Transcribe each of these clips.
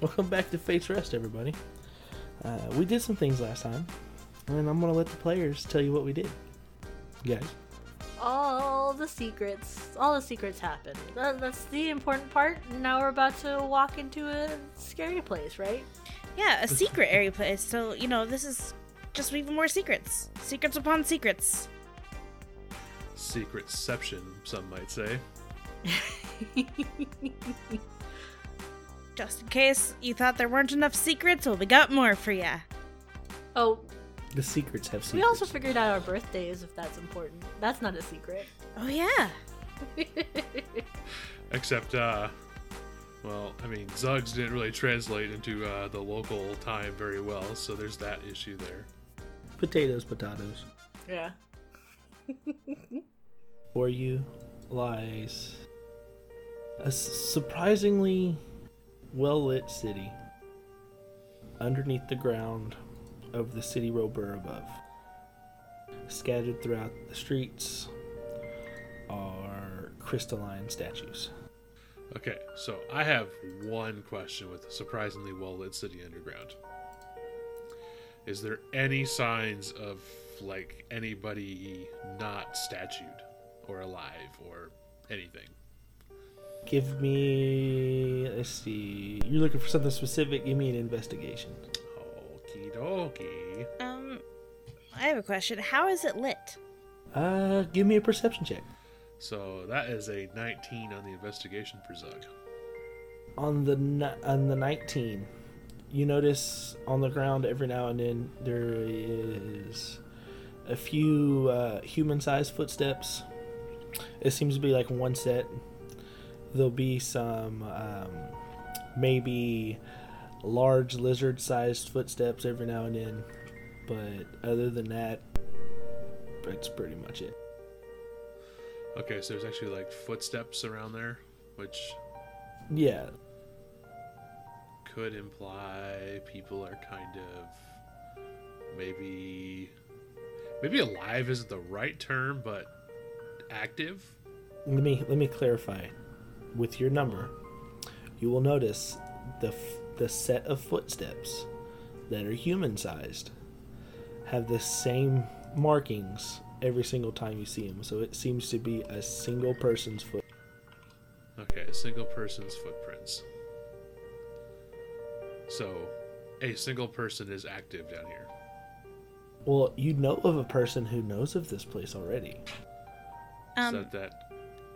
Welcome back to Face Rest, everybody. Uh, we did some things last time, and I'm gonna let the players tell you what we did. You guys, All the secrets, all the secrets happened. That, that's the important part. Now we're about to walk into a scary place, right? Yeah, a secret area place. So, you know, this is just even more secrets. Secrets upon secrets. Secretception, some might say. Just in case you thought there weren't enough secrets, well, we got more for ya. oh, the secrets have secrets. we also figured out our birthdays if that's important. That's not a secret. Oh, yeah. Except, uh, well, I mean, Zugs didn't really translate into uh, the local time very well, so there's that issue there. potatoes, potatoes. yeah. For you lies a s- surprisingly well lit city underneath the ground of the city roper above. Scattered throughout the streets are crystalline statues. Okay, so I have one question with the surprisingly well lit city underground. Is there any signs of, like, anybody not statued or alive or anything? Give me. Let's see. You're looking for something specific. Give me an investigation. Okie dokie. Um, I have a question. How is it lit? Uh, give me a perception check. So that is a 19 on the investigation for Zug. on the ni- on the 19 you notice on the ground every now and then there is a few uh, human-sized footsteps it seems to be like one set there'll be some um, maybe large lizard-sized footsteps every now and then but other than that that's pretty much it. Okay, so there's actually like footsteps around there, which yeah. could imply people are kind of maybe maybe alive isn't the right term, but active. let me let me clarify with your number you will notice the f- the set of footsteps that are human sized have the same markings every single time you see them so it seems to be a single person's foot Okay, a single person's footprints. So, a single person is active down here. well you know of a person who knows of this place already is Um, that that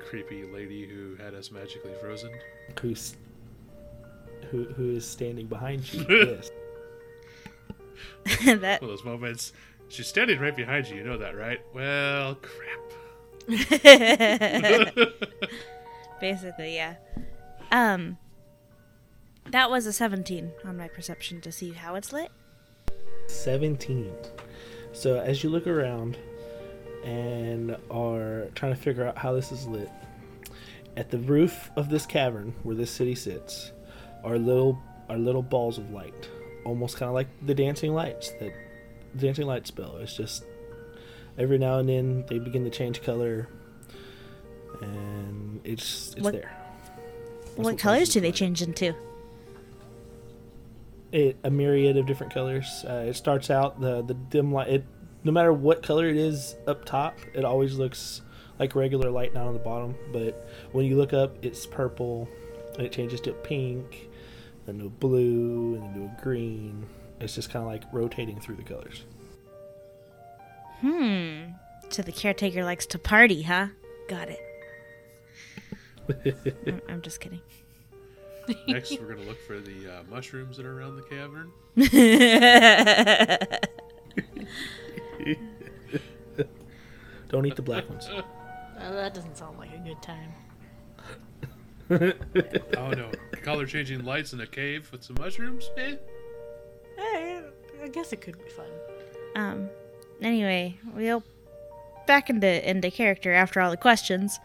creepy lady who had us magically frozen? who's who, who is standing behind you yes that One of those moments. She's standing right behind you. You know that, right? Well, crap. basically, yeah. Um, that was a 17 on my perception to see how it's lit. 17. So as you look around and are trying to figure out how this is lit, at the roof of this cavern where this city sits are little are little balls of light, almost kind of like the dancing lights that the dancing light spell. It's just every now and then they begin to change color, and it's it's What- there. That's what this colors do they like. change into? it, a myriad of different colors. Uh, it starts out the the dim light. It no matter what color it is up top, it always looks like regular light down on the bottom. But when you look up, it's purple, and it changes to pink, then to a blue, and then to a green. It's just kind of like rotating through the colors. Hmm. So the caretaker likes to party, huh? Got it. I'm, I'm just kidding. Next, we're gonna look for the uh, mushrooms that are around the cavern. Don't eat the black ones. Uh, that doesn't sound like a good time. Oh no, color changing lights in a cave with some mushrooms? Eh? Eh, I guess it could be fun. Um. Anyway, we'll back into into character after all the questions.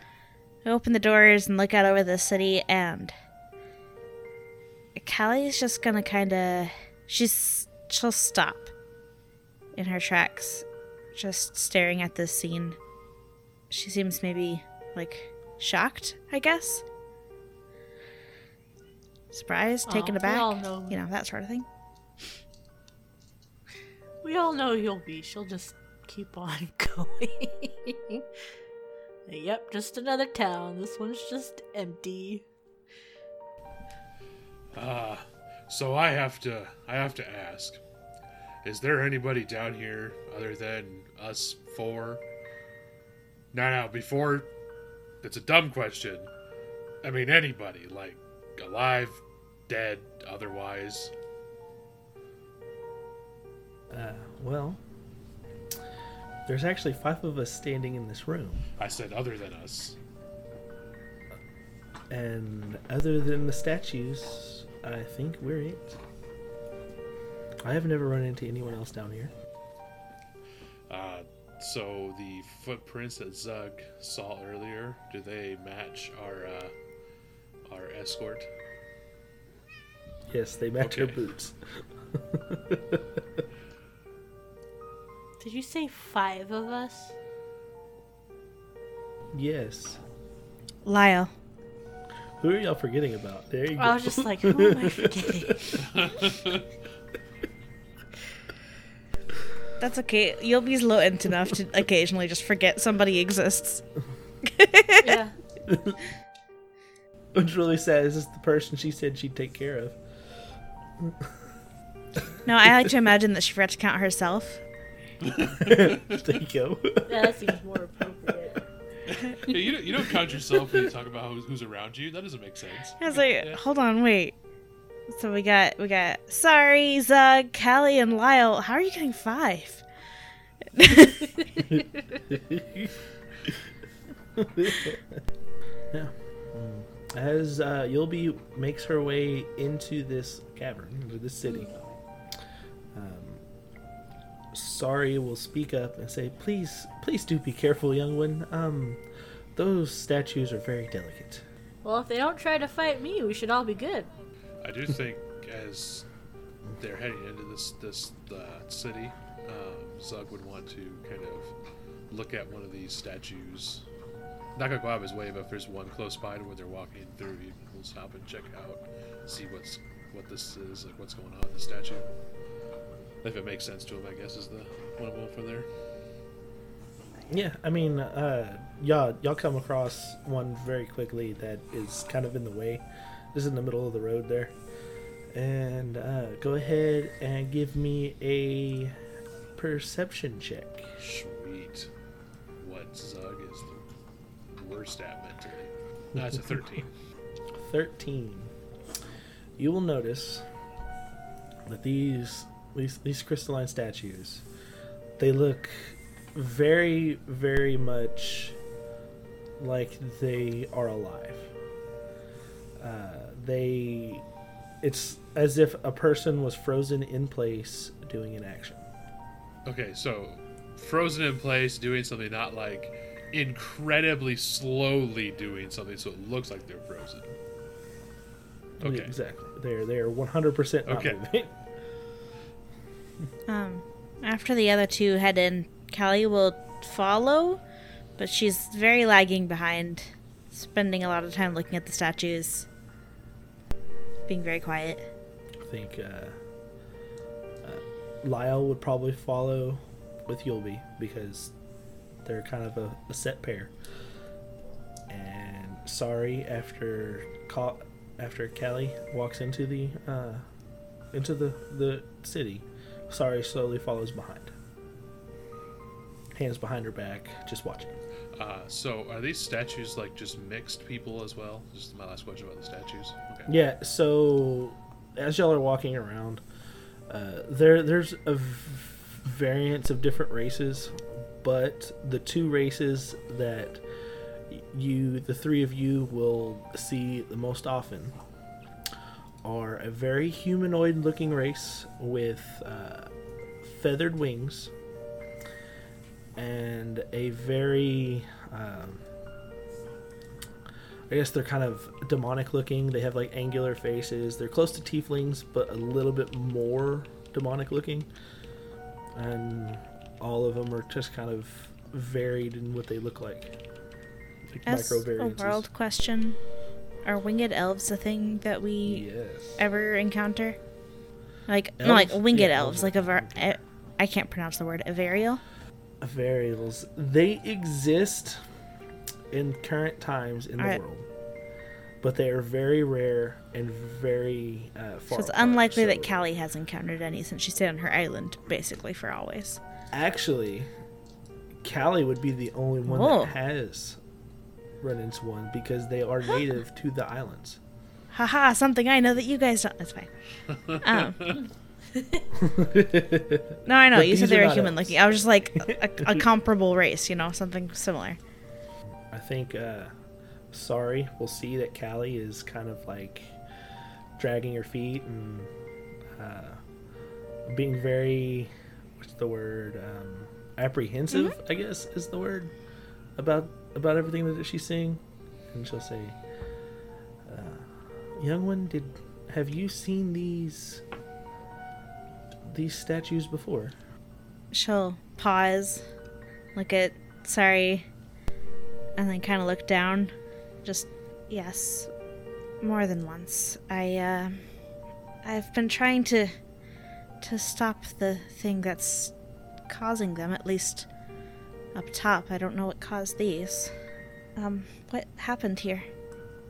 We open the doors and look out over the city, and Callie's just gonna kind of she's she'll stop in her tracks, just staring at this scene. She seems maybe like shocked, I guess. Surprised, taken Aw, we all aback, know. you know, that sort of thing. We all know you'll be. She'll just keep on going. yep, just another town. This one's just empty. Ah, so I have to I have to ask. Is there anybody down here other than us four? Now before it's a dumb question. I mean anybody, like alive, dead, otherwise. Uh, well, there's actually five of us standing in this room, I said other than us. and other than the statues, I think we're it. I have never run into anyone else down here. Uh, so the footprints that Zug saw earlier, do they match our uh, our escort? Yes, they match her boots. Did you say five of us? yes. Lyle. Who are y'all forgetting about? There you go. I was just like, who am I forgetting? That's okay. You'll be low-ent enough to occasionally just forget somebody exists. yeah. What's really sad is the person she said she'd take care of. No, I like to imagine that she forgot to count herself. there you go. Yeah, that seems more appropriate. Yeah, you, don't, you don't count yourself when you talk about who's, who's around you. That doesn't make sense. I was like, Yeah. hold on, wait. So we got we got Sari, Zug, Callie, and Lyle. How are you getting five? yeah. As uh, Yulby makes her way into this cavern, into this city, um, Sari will speak up and say, "Please, please do be careful, young one. Um, those statues are very delicate." Well, if they don't try to fight me, we should all be good. I do think as they're heading into this this uh, city, um, Zug would want to kind of look at one of these statues. Not gonna go out of his way, but if there's one close by to where they're walking through, he will stop and check out, see what's what this is, like what's going on with the statue. If it makes sense to him, I guess is the one I'm for there. Yeah, I mean, uh, y'all y'all come across one very quickly that is kind of in the way. Is in the middle of the road there, and uh, go ahead and give me a perception check. Sweet. What Zug is the worst at mentally. That's a 13. 13 you will notice that these these, these crystalline statues they look very very much like they are alive uh, they it's as if a person was frozen in place doing an action Okay, so frozen in place, doing something not like incredibly slowly doing something, so it looks like they're frozen. Okay. exactly they're they're 100% not Okay. moving Um, after the other two head in, Callie will follow, but she's very lagging behind, spending a lot of time looking at the statues, being very quiet. I think uh, uh, Lyle would probably follow with Yulby because they're kind of a, a set pair. And sorry, after Ca- after Callie walks into the uh, into the the city, Sari slowly follows behind, hands behind her back, just watching. Uh, so are these statues like just mixed people as well? Just my last question about the statues. Okay. Yeah. So as y'all are walking around, uh, there there's a v- variance of different races, but the two races that you, the three of you, will see the most often are a very humanoid-looking race with uh, feathered wings and a very um, I guess they're kind of demonic looking. They have like angular faces. They're close to tieflings, but a little bit more demonic looking. And all of them are just kind of varied in what they look like. Like As a world question, are winged elves a thing that we Yes. ever encounter? Like not like winged Yeah, elves, elves like a ver- eh, I can't pronounce the word Avariel. Variables. They exist in current times in the Alright. world, but they are very rare and very uh, far. So it's apart, unlikely so- that Callie has encountered any since she stayed on her island basically for always. Actually, Callie would be the only one Whoa. that has run into one because they are native to the islands. Haha, something I know that you guys don't. That's fine. Um, no, I know. But you said they were human elves. looking. I was just like a, a comparable race, you know, something similar. I think, uh, sorry, we'll see that Callie is kind of like dragging her feet and uh, being very, what's the word, um, apprehensive, Mm-hmm. I guess is the word, about about everything that she's seeing. And she'll say, uh, young one, did have you seen these these statues before? She'll pause, look at Sari, and then kind of look down. Just yes, more than once. I uh, I've been trying to to stop the thing that's causing them. At least up top. I don't know what caused these. Um, what happened here?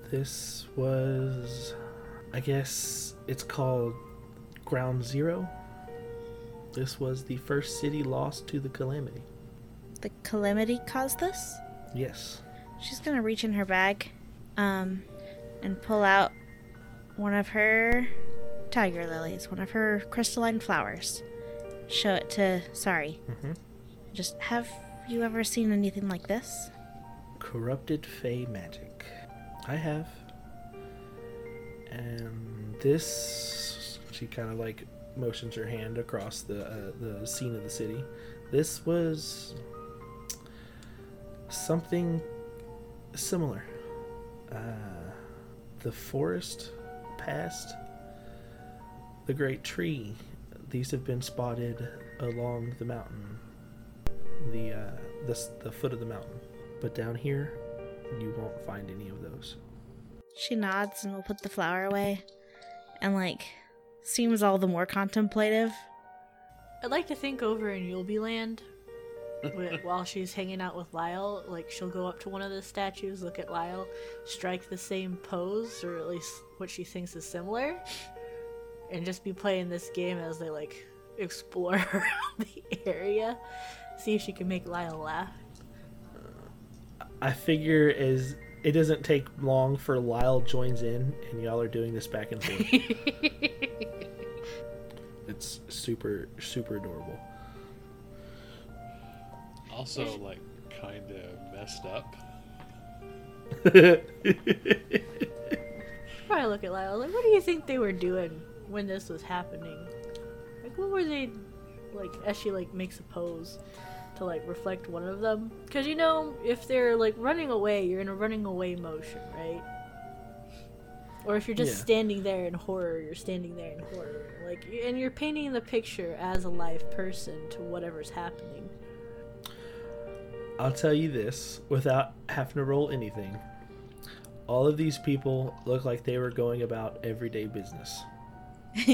This was, I guess it's called Ground Zero. This was the first city lost to the calamity. The calamity caused this? Yes. She's gonna reach in her bag, um, and pull out one of her tiger lilies, one of her crystalline flowers. Show it to Sari. Mhm. Just have you ever seen anything like this? Corrupted Fey magic. I have. And this, she kind of like motions her hand across the uh, the scene of the city. This was something similar. Uh, the forest past the great tree. These have been spotted along the mountain, the uh, the the foot of the mountain. But down here, you won't find any of those. She nods and will put the flower away, and like seems all the more contemplative. I'd like to think over in Yulby Land, while she's hanging out with Lyle, like she'll go up to one of the statues, look at Lyle, strike the same pose, or at least what she thinks is similar, and just be playing this game as they like explore around the area, see if she can make Lyle laugh. I figure as it doesn't take long for Lyle joins in, and y'all are doing this back and forth. it's super super adorable. Also, like, kind of messed up. Probably look at Lyle like, what do you think they were doing when this was happening? Like, what were they like? As she like makes a pose to like reflect one of them, because you know if they're like running away, you're in a running away motion, right? Or if you're just Yeah. standing there in horror, you're standing there in horror, like, and you're painting the picture as a live person to whatever's happening. I'll tell you this without having to roll anything. All of these people look like they were going about everyday business.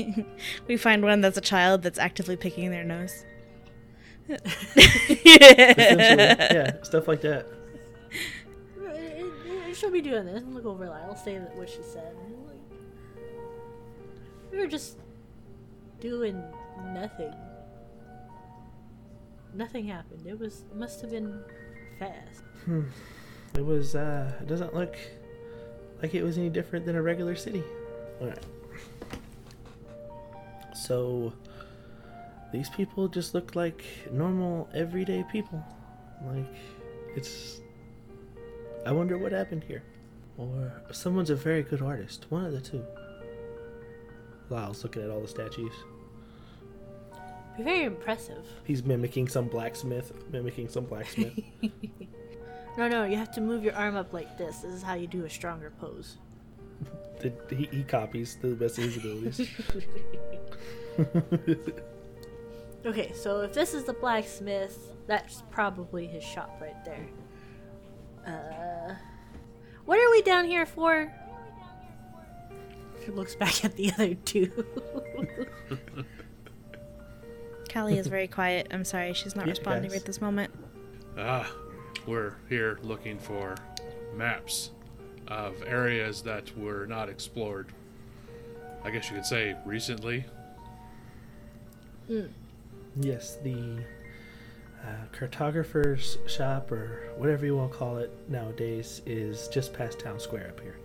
we find one that's a child that's actively picking their nose. Essentially, yeah, stuff like that. She'll be doing this. and Look over Lyle, say what she said. like, We were just doing nothing. Nothing happened. It was must have been fast. It was. uh It doesn't look like it was any different than a regular city. All right. So these people just look like normal, everyday people. Like it's. I wonder what happened here. Or someone's a very good artist. One of the two. Lyle's looking at all the statues. Very impressive. He's mimicking some blacksmith. Mimicking some blacksmith. No, no, you have to move your arm up like this. This is how you do a stronger pose. He, he copies to the best of his abilities. Okay, so if this is the blacksmith, that's probably his shop right there. Uh, what are we down here for? She looks back at the other two. Callie is very quiet. I'm sorry, she's not Yeah, responding guys. right this moment. Ah, we're here looking for maps of areas that were not explored. I guess you could say recently. Yes, the uh, cartographer's shop, or whatever you want to call it nowadays, is just past town square up here.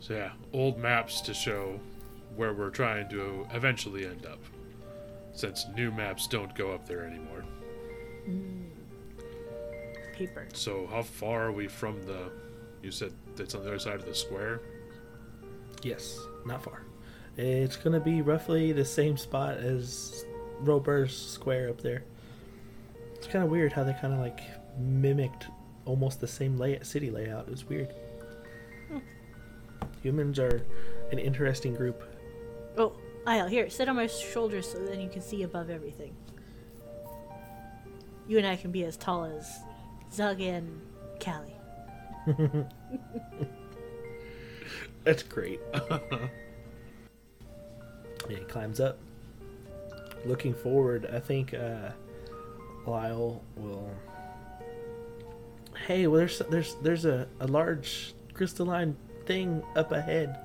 So yeah, old maps to show where we're trying to eventually end up. Since new maps don't go up there anymore. Paper. So how far are we from the you said it's on the other side of the square? Yes, not far. It's gonna be roughly the same spot as Roper's Square up there. It's kind of weird how they kind of like mimicked almost the same lay- city layout. It was weird. Humans are an interesting group. Oh, Lyle, here, sit on my shoulders so then you can see above everything. You and I can be as tall as Zug and Callie. That's great. Yeah, he climbs up. Looking forward, I think uh, Lyle will. Hey, well, there's there's there's a, a large crystalline thing up ahead.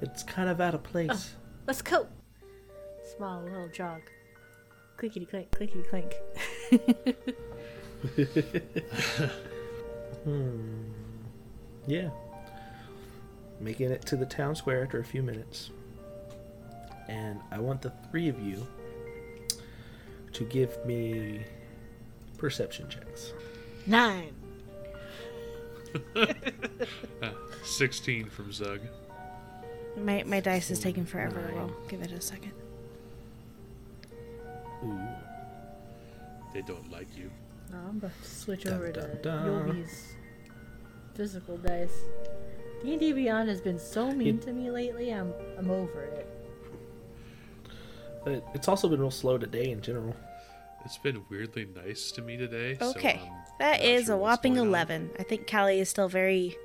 It's kind of out of place. Let's go! Small little jog. Clickety clink, clickety clink. Hmm. Yeah. Making it to the town square after a few minutes. And I want the three of you to give me perception checks. Nine. Uh, Sixteen from Zug. My my dice is taking forever. Well, give it a second. Ooh. They don't like you. No, I'm about to switch Dun, over dun, to dun. Yobi's physical dice. D&D Beyond has been so mean You- to me lately. I'm I'm over it. But it's also been real slow today in general. It's been weirdly nice to me today. Okay, so I'm that not is sure a whopping going on. eleven. I think Callie is still very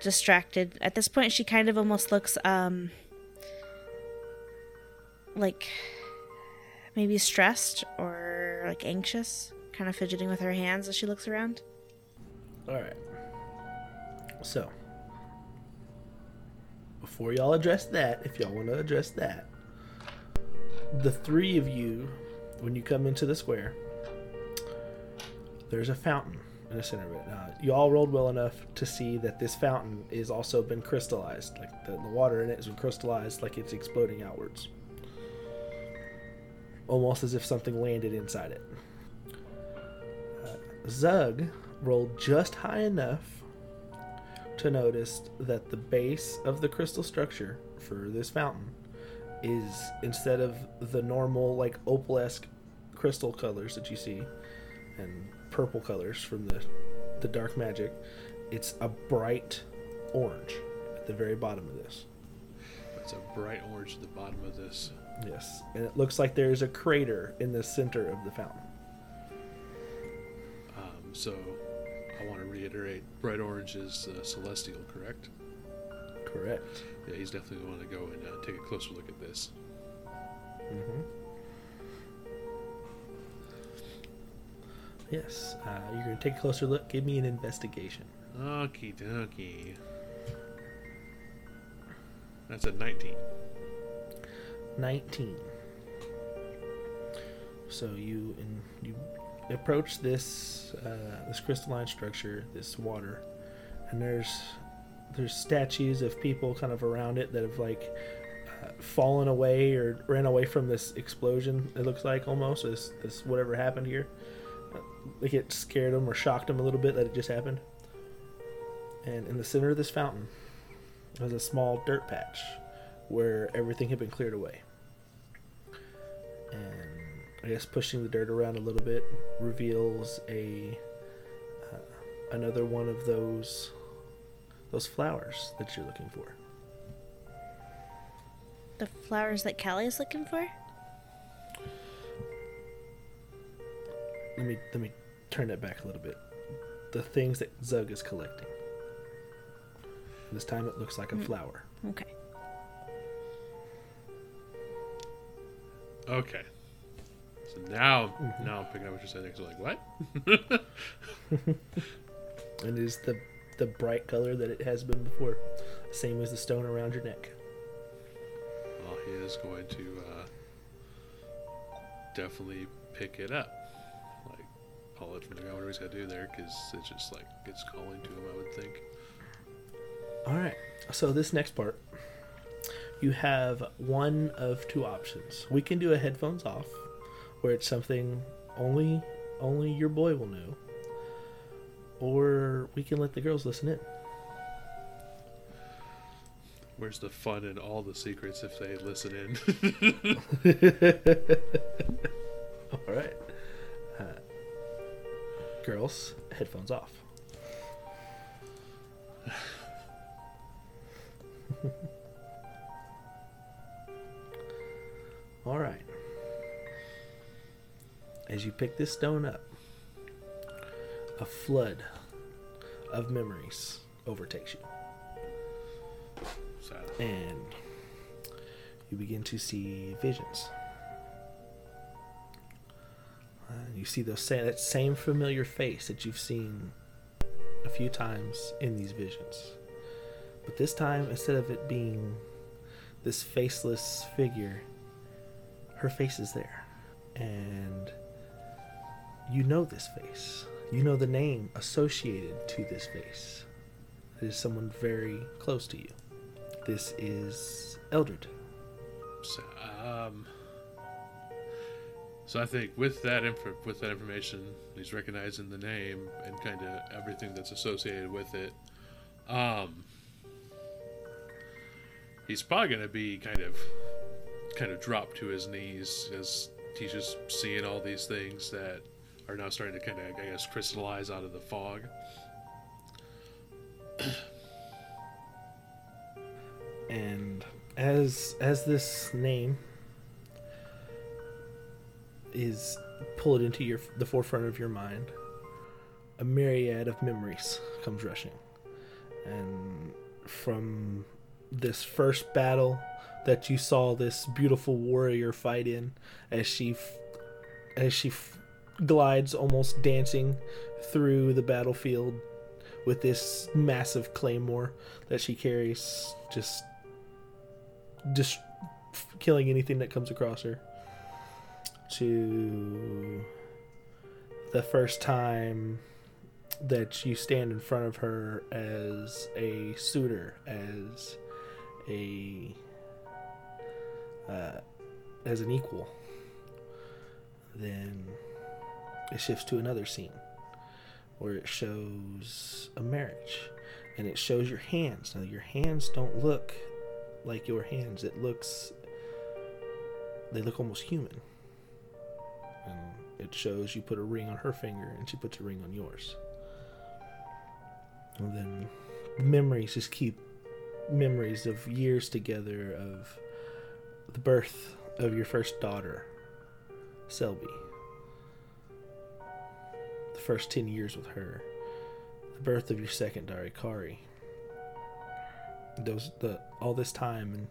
distracted at this point. She kind of almost looks um like maybe stressed or like anxious, kind of fidgeting with her hands as she looks around. All right. So, before y'all address that, if y'all want to address that, the three of you, when you come into the square, there's a fountain in the center of it. Now, you all rolled well enough to see that this fountain is also been crystallized. Like the, the water in it has been crystallized, like it's exploding outwards. Almost as if something landed inside it. Uh, Zug rolled just high enough to notice that the base of the crystal structure for this fountain is instead of the normal like opalesque crystal colors that you see and purple colors from the the dark magic it's a bright orange at the very bottom of this It's a bright orange at the bottom of this. yes and it looks like there's a crater in the center of the fountain Um, so I want to reiterate, bright orange is uh, celestial, correct? Correct Yeah, he's definitely going to go and uh, take a closer look at this. Mm-hmm. Yes, uh, you're going to take a closer look. Give me an investigation. Okie dokie. That's a 19. 19. So you and you approach this uh, this crystalline structure, this water, and there's there's statues of people kind of around it that have like uh, fallen away or ran away from this explosion. It looks like almost this this whatever happened here. Uh, like it scared them or shocked them a little bit that it just happened. And in the center of this fountain was a small dirt patch where everything had been cleared away. And I guess pushing the dirt around a little bit reveals a uh, another one of those those flowers that you're looking for. The flowers that Callie is looking for? Let me let me turn that back a little bit. The things that Zug is collecting. This time it looks like a mm. flower. Okay. Okay. So now, mm-hmm. now I'm picking up what you're saying. Because like, what? and is the the bright color that it has been before, same as the stone around your neck. well, he is going to uh, definitely pick it up. Like, pull it from the ground, whatever he's got to do there, because it's just like it's calling to him. I would think. All right. So this next part, you have one of two options. We can do a headphones off, where it's something only only your boy will know, or we can let the girls listen in. Where's the fun in all the secrets if they listen in? All right. Uh, girls, headphones off. All right. As you pick this stone up, a flood of memories overtakes you. Sad. and you begin to see visions. Uh, you see those sa- that same familiar face that you've seen a few times in these visions, but this time instead of it being this faceless figure, her face is there, and you know this face. You know the name associated to this face. It is someone very close to you. This is Eldred. So, um, so I think with that with that information, he's recognizing the name and kind of everything that's associated with it. Um, he's probably gonna be kind of, kind of dropped to his knees as he's just seeing all these things that are now starting to kind of, I guess, crystallize out of the fog. and as as this name is pulled into your the forefront of your mind a myriad of memories comes rushing and from this first battle that you saw this beautiful warrior fight in as she as she glides almost dancing through the battlefield with this massive claymore that she carries just just killing anything that comes across her. To the first time that you stand in front of her as a suitor as a uh, as an equal then it shifts to another scene where it shows a marriage and it shows your hands. Now your hands don't look like your hands. It looks they look almost human. And it shows you put a ring on her finger and she puts a ring on yours. And then memories just keep memories of years together of the birth of your first daughter selby first 10 years with her. The birth of your second daughter kari. Those the all this time and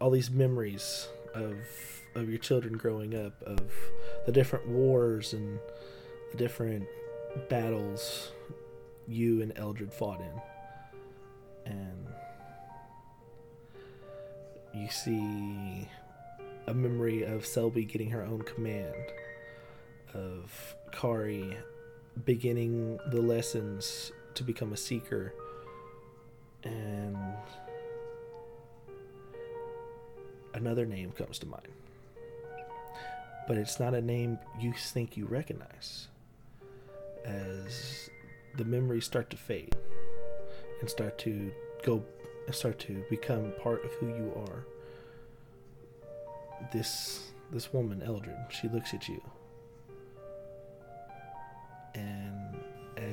all these memories of of your children growing up of the different wars and the different battles you and Eldred fought in. And you see a memory of Selby getting her own command of Kari beginning the lessons to become a seeker and another name comes to mind. But it's not a name you think you recognize. As the memories start to fade and start to go start to become part of who you are. This this woman, Eldred, she looks at you.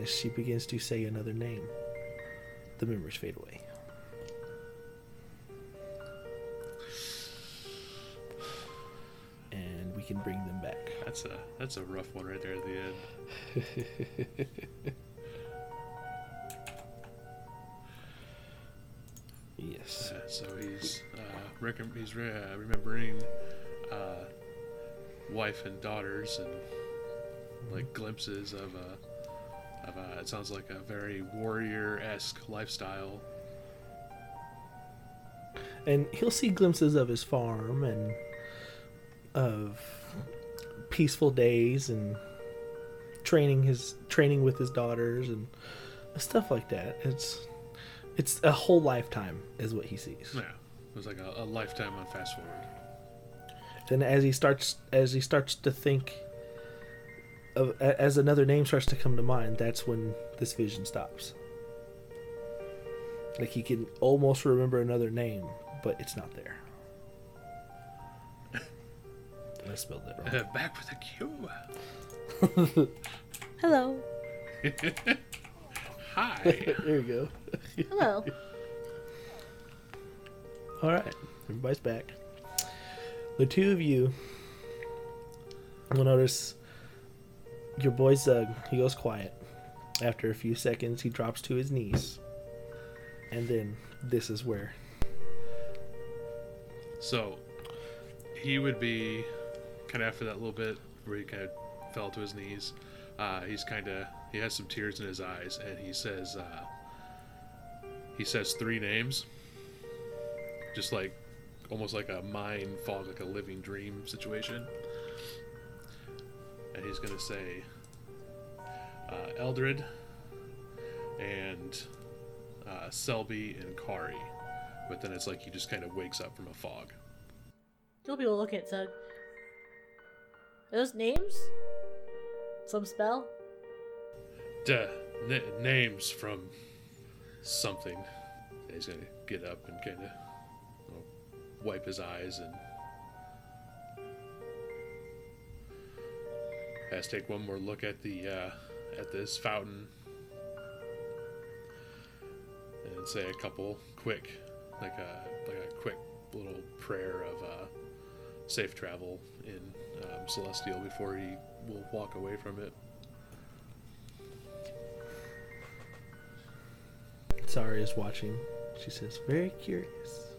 As she begins to say another name, the memories fade away. And we can bring them back. That's a that's a rough one right there at the end. Yes. Uh, so he's uh, recom- he's re- uh, remembering uh, wife and daughters and like glimpses of a of a it sounds like a very warrior esque lifestyle. and he'll see glimpses of his farm and of peaceful days and training his training with his daughters and stuff like that. It's it's a whole lifetime is what he sees. Yeah, it was like a, a lifetime on fast forward. Then as he starts as he starts to think of as another name starts to come to mind, that's when this vision stops. Like he can almost remember another name, but it's not there. I spelled that wrong. Uh, back with a Q. Hello. Hi. there you go. Hello. All right, everybody's back. The two of you will notice your boy Zug. He goes quiet. After a few seconds, he drops to his knees, and then this is where So he would be kind of after that little bit where he kind of fell to his knees. Uh, he's kind of he has some tears in his eyes, and he says uh, he says three names, just like almost like a mind fog, like a living dream situation. And he's gonna say uh, Eldred and uh, Selby and Kari, but then it's like he just kind of wakes up from a fog. You'll be able to look at. Are those names? Some spell? Duh, n- names from something. And he's gonna get up and kind of wipe his eyes and has to take one more look at the uh, at this fountain and say a couple quick, like a like a quick little prayer of uh, safe travel in um, Celestial before he will walk away from it. Sari is watching. She says, "Very curious.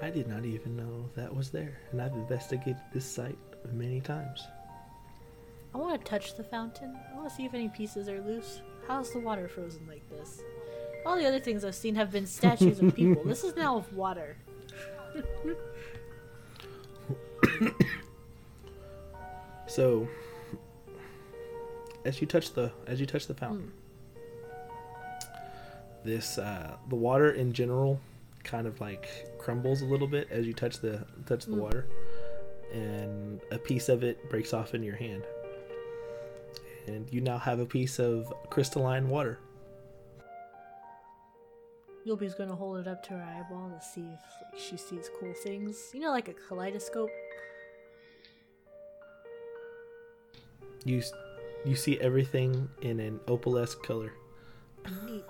I did not even know that was there, and I've investigated this site many times." I want to touch the fountain. I want to see if any pieces are loose. How's the water frozen like this? All the other things I've seen have been statues of people. This is now of water. So, as you touch the as you touch the fountain, this uh, the water in general kind of like crumbles a little bit as you touch the touch the Mm. water, and a piece of it breaks off in your hand, and you now have a piece of crystalline water. Yulby's gonna hold it up to her eyeball to see if like, she sees cool things. You know, like a kaleidoscope. You you see everything in an opalesque color. Neat.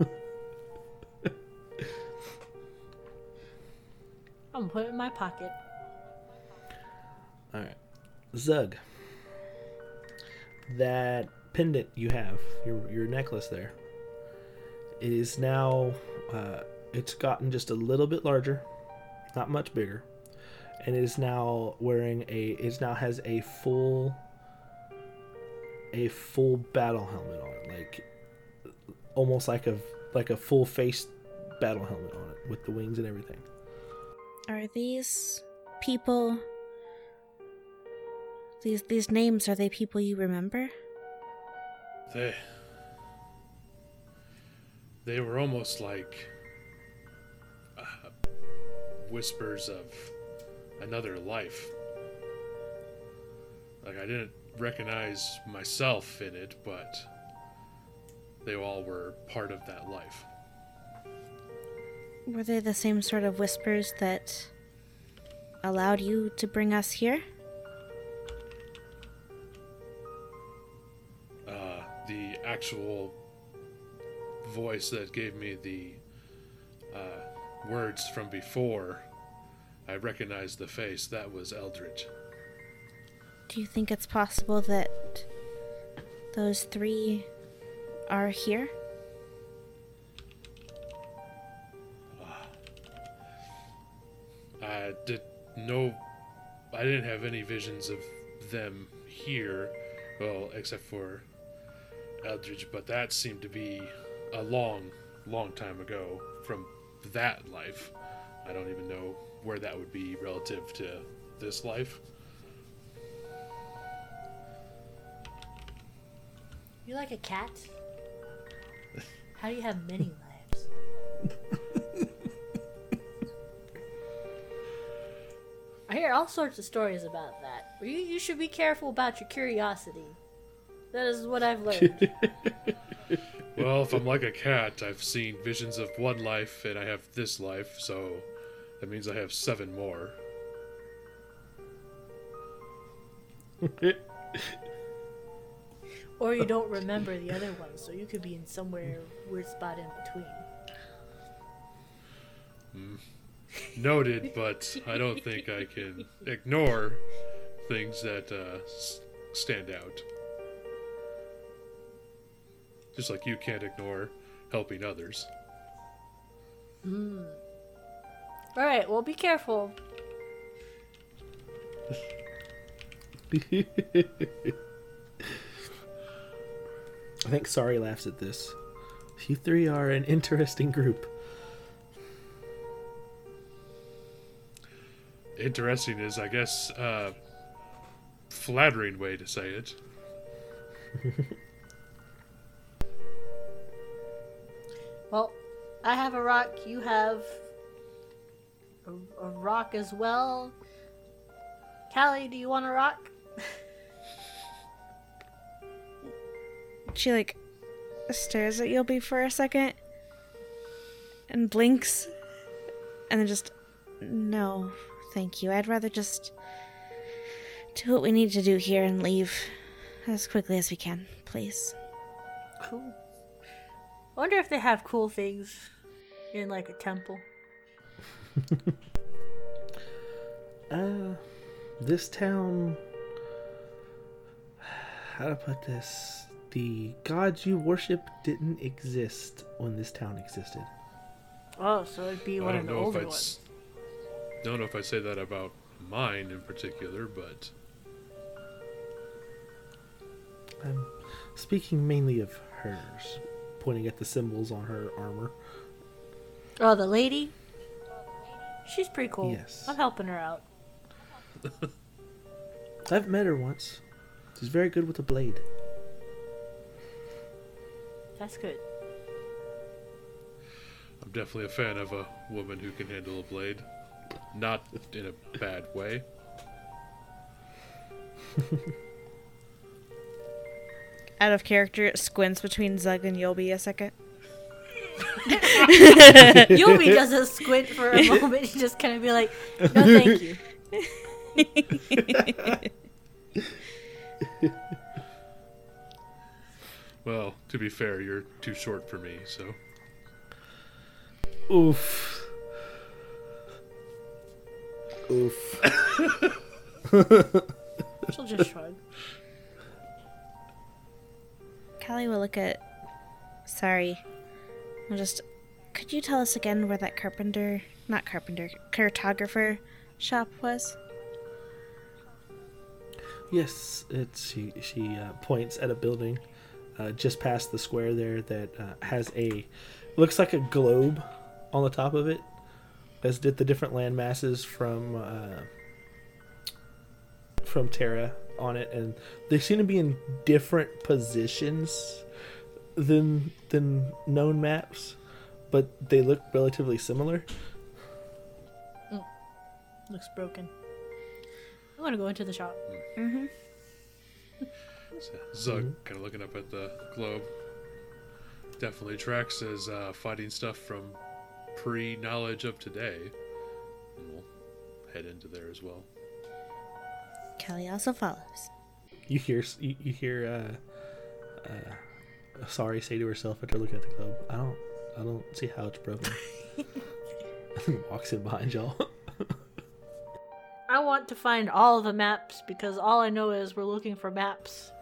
I'm gonna put it in my pocket. All right, Zug. That pendant you have, your your necklace there, is now. Uh, it's gotten just a little bit larger, not much bigger, and it is now wearing a. It now has a full. A full battle helmet on it, like almost like a like a full face battle helmet on it with the wings and everything. Are these people these these names are they people you remember? They they were almost like uh, whispers of another life. Like I didn't recognize myself in it, but they all were part of that life. Were they the same sort of whispers that allowed you to bring us here? Actual voice that gave me the uh, words from before, I recognized the face. That was Eldridge. Do you think it's possible that those three are here? I did no I didn't have any visions of them here, well, except for Eldridge, but that seemed to be a long, long time ago from that life. I don't even know where that would be relative to this life. You're like a cat. How do you have many lives? I hear all sorts of stories about that. You, you should be careful about your curiosity. That is what I've learned. Well, if I'm like a cat, I've seen visions of one life and I have this life, so that means I have seven more. or you don't remember the other ones, so you could be in somewhere weird spot in between. Noted, but I don't think I can ignore things that uh, stand out. Just like you can't ignore helping others. Alright, well, be careful. I think Sari laughs at this. You three are an interesting group. Interesting is, I guess, uh, flattering way to say it. I have a rock, you have a, a rock as well. Callie, do you want a rock? She like stares at Yobi for a second and blinks and then just no, thank you. I'd rather just do what we need to do here and leave as quickly as we can, please. Cool. I wonder if they have cool things in like a temple. Uh, this town. How to put this? The gods you worship didn't exist when this town existed. Oh, so it'd be I one of the older I'd ones. s- don't know if I say that about mine in particular, but I'm speaking mainly of hers, pointing at the symbols on her armor. Oh, the lady? She's pretty cool. Yes. I'm helping her out. I've met her once. She's very good with a blade. That's good. I'm definitely a fan of a woman who can handle a blade. Not in a bad way. Out of character, squints between Zug and Yobi a second. Yobi doesn't squint for a moment. He just kind of be like, no, thank you. Well, to be fair, you're too short for me, so. Oof. Oof. She'll just shrug. Callie will look at. Sari. I'll just. Could you tell us again where that carpenter. Not carpenter, cartographer shop was? Yes, it's she. She uh, points at a building uh, just past the square there that uh, has a looks like a globe on the top of it, as did the different land masses from uh, from Terra on it, and they seem to be in different positions than than known maps, but they look relatively similar. Looks broken. I want to go into the shop. Mm-hmm. so Zug kind of looking up at the globe. Definitely tracks as uh, fighting stuff from pre knowledge of today. And we'll head into there as well. Kelly also follows. You hear you, you hear uh, uh, Sari say to herself after looking at the globe. I don't I don't see how it's broken. Walks in behind y'all. I want to find all the maps because all I know is we're looking for maps.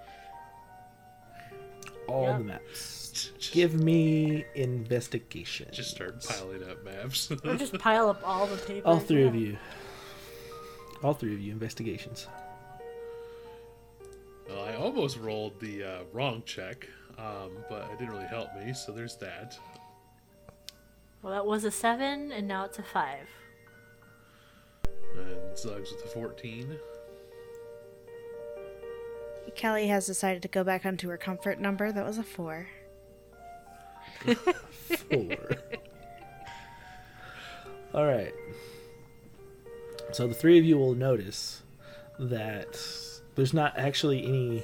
All Yeah. the maps. Give me investigation. Just start piling up maps. Or just pile up all the papers. all three of you. All three of you investigations. Well, I almost rolled the uh, wrong check, um, but it didn't really help me, so there's that. Well, that was a seven, and now it's a five. And Zugs with a 14. Kelly has decided to go back onto her comfort number. That was a four. Four. All right. So the three of you will notice that there's not actually any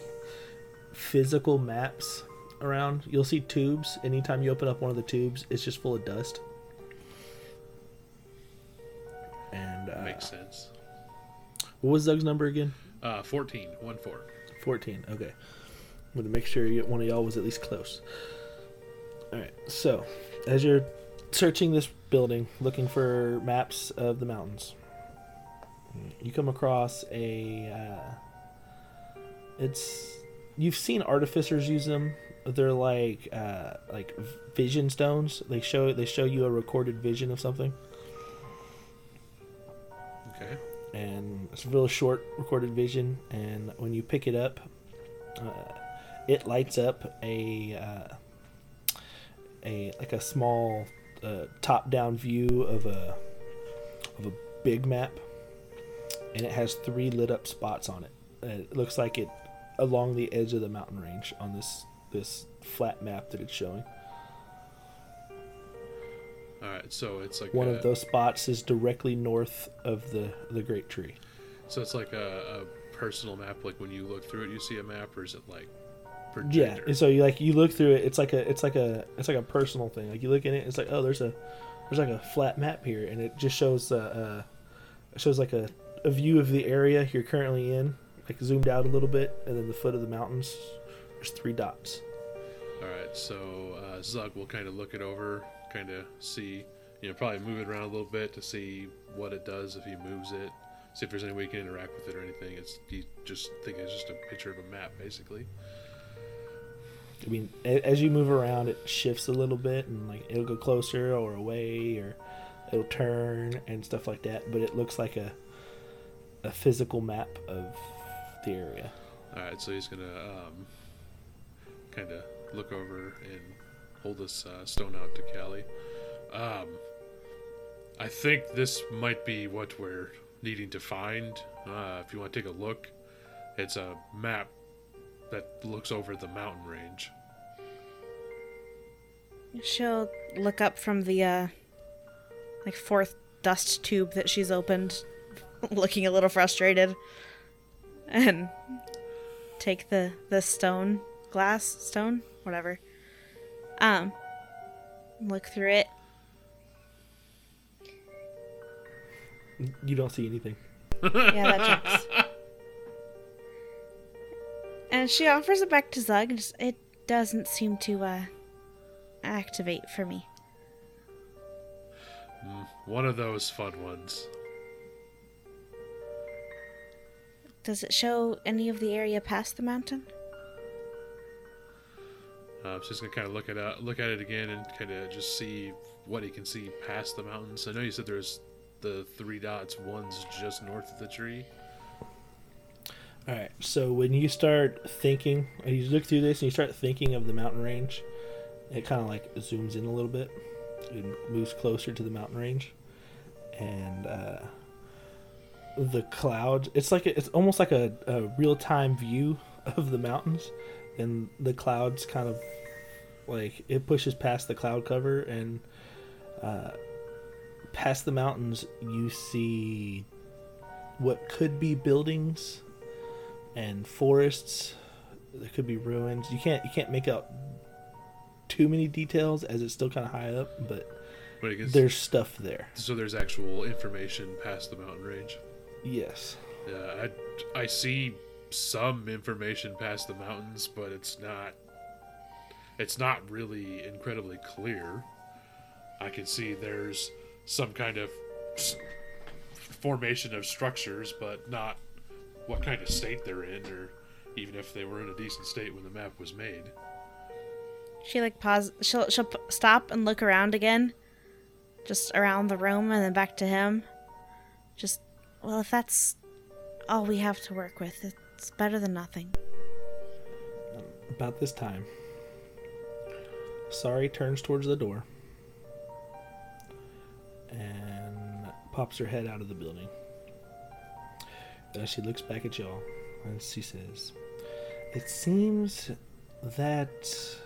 physical maps around. You'll see tubes. Anytime you open up one of the tubes, it's just full of dust. And uh, Makes sense. what was Doug's number again? Uh, 14. 1 4. 14. Okay. I'm to make sure you, one of y'all was at least close. Alright, so as you're searching this building, looking for maps of the mountains, you come across a. Uh, it's. You've seen artificers use them. They're like uh, like vision stones. They show they show you a recorded vision of something, Okay. and it's a real short recorded vision. And when you pick it up, uh, it lights up a uh, a like a small uh, top-down view of a of a big map, and it has three lit up spots on it. It looks like it along the edge of the mountain range on this this flat map that it's showing. Alright, so it's like One a, of those spots is directly north of the the great tree. So it's like a, a personal map. Like when you look through it, you see a map, or is it like Yeah, projector? and so you like you look through it. It's like a it's like a it's like a personal thing. Like you look in it, it's like oh, there's a there's like a flat map here, and it just shows uh, uh shows like a a view of the area you're currently in, like zoomed out a little bit, and then the foot of the mountains. There's three dots. All right, so uh, Zug will kind of look it over, kind of see, you know, probably move it around a little bit to see what it does if he moves it, see if there's any way you can interact with it or anything. It's you just think it's just a picture of a map, basically. I mean, as you move around, it shifts a little bit, and like it'll go closer or away, or it'll turn and stuff like that. But it looks like a a physical map of the area. All right, so he's gonna um, kind of look over and hold this uh, stone out to Callie. Um, I think this might be what we're needing to find. Uh, if you want to take a look, it's a map that looks over the mountain range. She'll look up from the uh like fourth dust tube that she's opened, looking a little frustrated, and take the the stone glass stone whatever. Um, look through it. You don't see anything. Yeah, that checks. and she offers it back to Zug. and just- It doesn't seem to uh activate for me. One of those fun ones. Does it show any of the area past the mountain? Uh, so he's gonna kind of look at it, look at it again, and kind of just see what he can see past the mountains. I know you said there's the three dots. One's just north of the tree. All right. So when you start thinking, and you look through this and you start thinking of the mountain range, it kind of like zooms in a little bit. It moves closer to the mountain range, and uh, the clouds. It's like a, it's almost like a, a real time view of the mountains, and the clouds kind of like it pushes past the cloud cover and uh, past the mountains. You see what could be buildings and forests. There could be ruins. You can't you can't make out too many details as it's still kind of high up, but guess, there's stuff there. so there's actual information past the mountain range. Yes. Yeah, I, I see some information past the mountains, but it's not. It's not really incredibly clear. I can see there's some kind of formation of structures, but not what kind of state they're in, or even if they were in a decent state when the map was made. She like pause. She'll she'll p- stop and look around again, just around the room and then back to him. Just well, if that's all we have to work with. It's better than nothing. About this time, Sari turns towards the door and pops her head out of the building. As she looks back at y'all, and she says, It seems that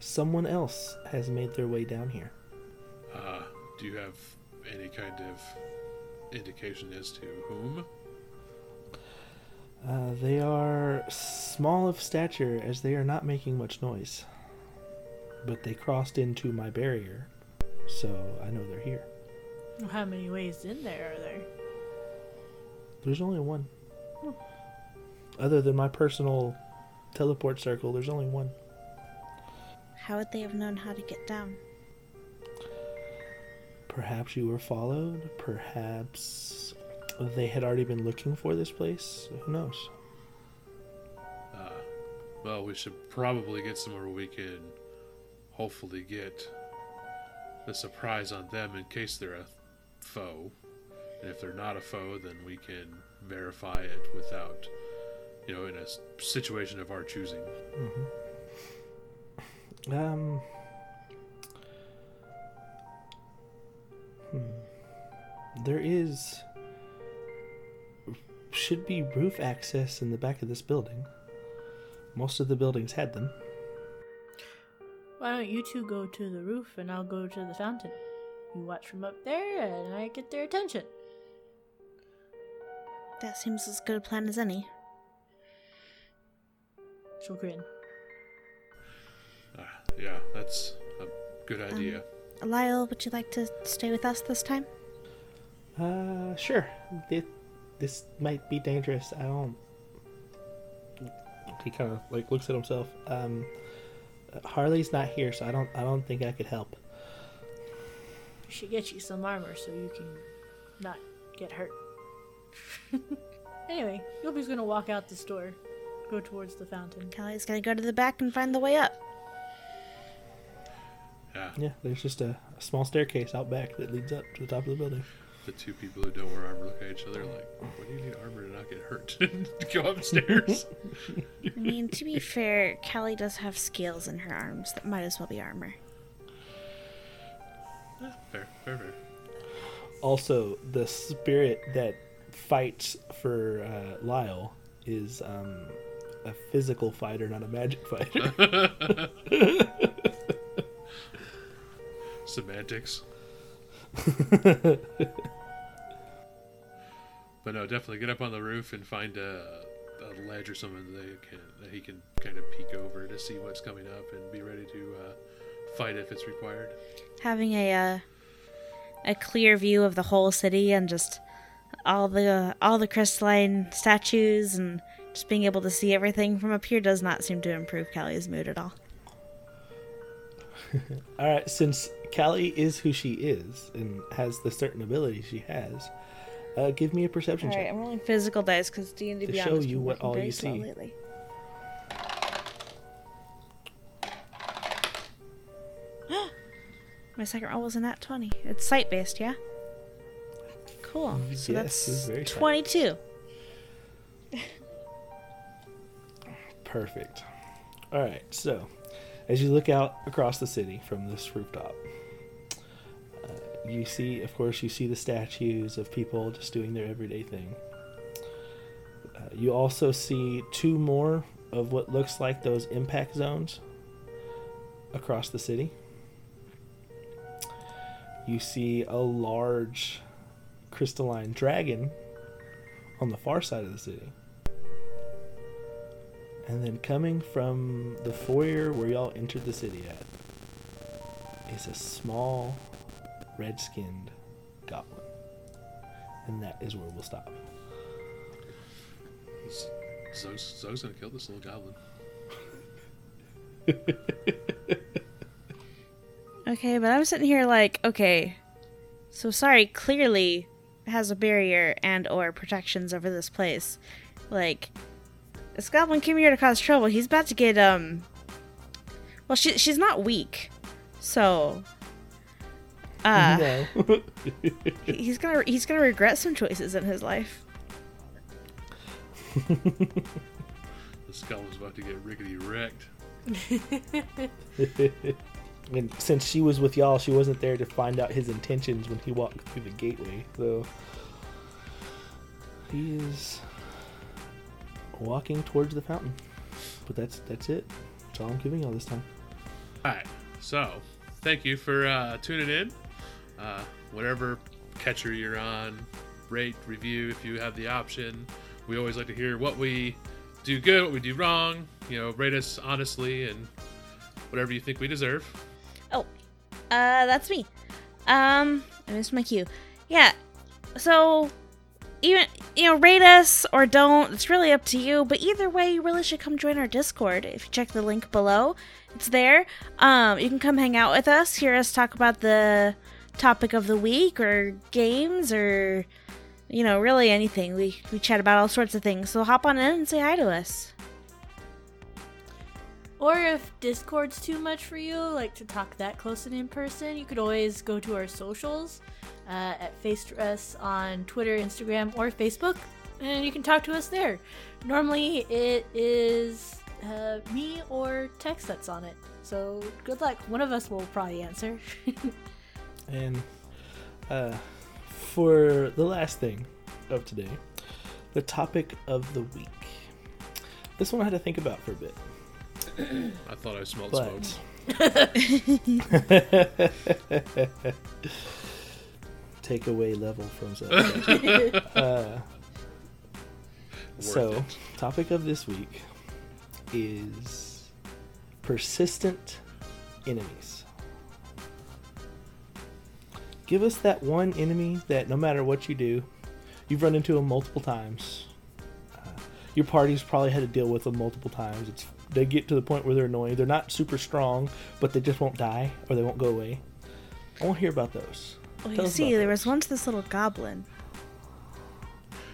someone else has made their way down here. Uh, do you have any kind of indication as to whom? Uh, they are small of stature as they are not making much noise. But they crossed into my barrier, so I know they're here. How many ways in there are there? There's only one. Other than my personal teleport circle, there's only one. How would they have known how to get down? Perhaps you were followed. Perhaps they had already been looking for this place. Who knows? Uh, well, we should probably get somewhere where we can hopefully get the surprise on them in case they're a foe. And if they're not a foe, then we can verify it without, you know, in a situation of our choosing. Um. Hmm. There is. Should be roof access in the back of this building. Most of the buildings had them. Why don't you two go to the roof and I'll go to the fountain? You watch from up there and I get their attention. That seems as good a plan as any. She'll grin. Uh, yeah, that's a good idea. Lyle, would you like to stay with us this time? Uh, sure. This, this might be dangerous. I don't. He kind of like looks at himself. Um, Harley's not here, so I don't. I don't think I could help. She get you some armor so you can not get hurt. anyway, Yobi's gonna walk out the store, go towards the fountain. Kelly's gonna go to the back and find the way up. yeah, Yeah, there's just a, a small staircase out back that leads up to the top of the building. The two people who don't wear armor look at each other like, "What do you need armor to not get hurt?" To go upstairs. I mean, to be fair, Callie does have scales in her arms that might as well be armor. Yeah, fair, fair, fair. Also, the spirit that fights for uh, Lyle is um, a physical fighter, not a magic fighter. Semantics. but no, definitely get up on the roof and find a, a ledge or something that, they can, that he can kind of peek over to see what's coming up and be ready to uh, fight if it's required. Having a uh, a clear view of the whole city and just all the all the crystalline statues and just being able to see everything from up here does not seem to improve Callie's mood at all. All right, since Callie is who she is and has the certain ability she has, uh, give me a perception All right, check. I'm rolling physical dice because D and D To Beyond show you what all you see. lately. My second roll was a nat twenty. It's sight based, yeah. Cool. So Yes, that's twenty-two. Perfect. All right, so as you look out across the city from this rooftop, uh, you see, of course, you see the statues of people just doing their everyday thing. Uh, you also see two more of what looks like those impact zones across the city. You see a large crystalline dragon on the far side of the city. And then coming from the foyer where y'all entered the city at is a small red skinned goblin. And that is where we'll stop. Z- Zoe's, Zoe's gonna kill this little goblin. Okay, but I'm sitting here like, okay, so Sari, clearly has a barrier and or protections over this place. Like, this goblin came here to cause trouble. He's about to get um. Well, she she's not weak, so. Uh, no. he's gonna he's gonna regret some choices in his life. The skull was about to get rickety wrecked. and since she was with y'all, she wasn't there to find out his intentions when he walked through the gateway. So he is walking towards the fountain. But that's that's it. That's all I'm giving y'all this time. Alright, so thank you for uh, tuning in. Uh, whatever catcher you're on, rate, review if you have the option. We always like to hear what we do good, what we do wrong. You know, rate us honestly and whatever you think we deserve. Oh, uh, that's me. Um, I missed my cue. Yeah, so even you know, rate us or don't. It's really up to you. But either way, you really should come join our Discord. If you check the link below, it's there. Um, you can come hang out with us, hear us talk about the topic of the week or games or you know, really anything. We we chat about all sorts of things. So hop on in and say hi to us. Or if Discord's too much for you, like to talk that close and in person, you could always go to our socials uh, at Face on Twitter, Instagram, or Facebook, and you can talk to us there. Normally, it is uh, me or text that's on it. So good luck. One of us will probably answer. And uh, for the last thing of today, the topic of the week. This one I had to think about for a bit, I thought I smelled but smoke. take away level from Zelda. uh, so, it. topic of this week is persistent enemies. Give us that one enemy that no matter what you do, you've run into them multiple times. Uh, your party's probably had to deal with them multiple times. It's they get to the point where they're annoying. They're not super strong, but they just won't die or they won't go away. I want to hear about those. Well, Tell you see, there those. was once this little goblin.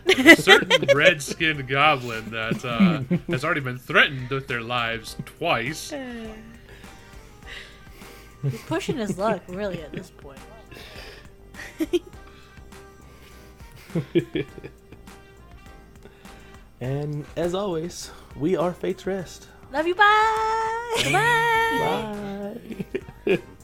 A certain red skinned goblin that uh, has already been threatened with their lives twice. He's pushing his luck, really, at this point. And as always, we are Fate's Rest. Love you, bye! Bye! Bye.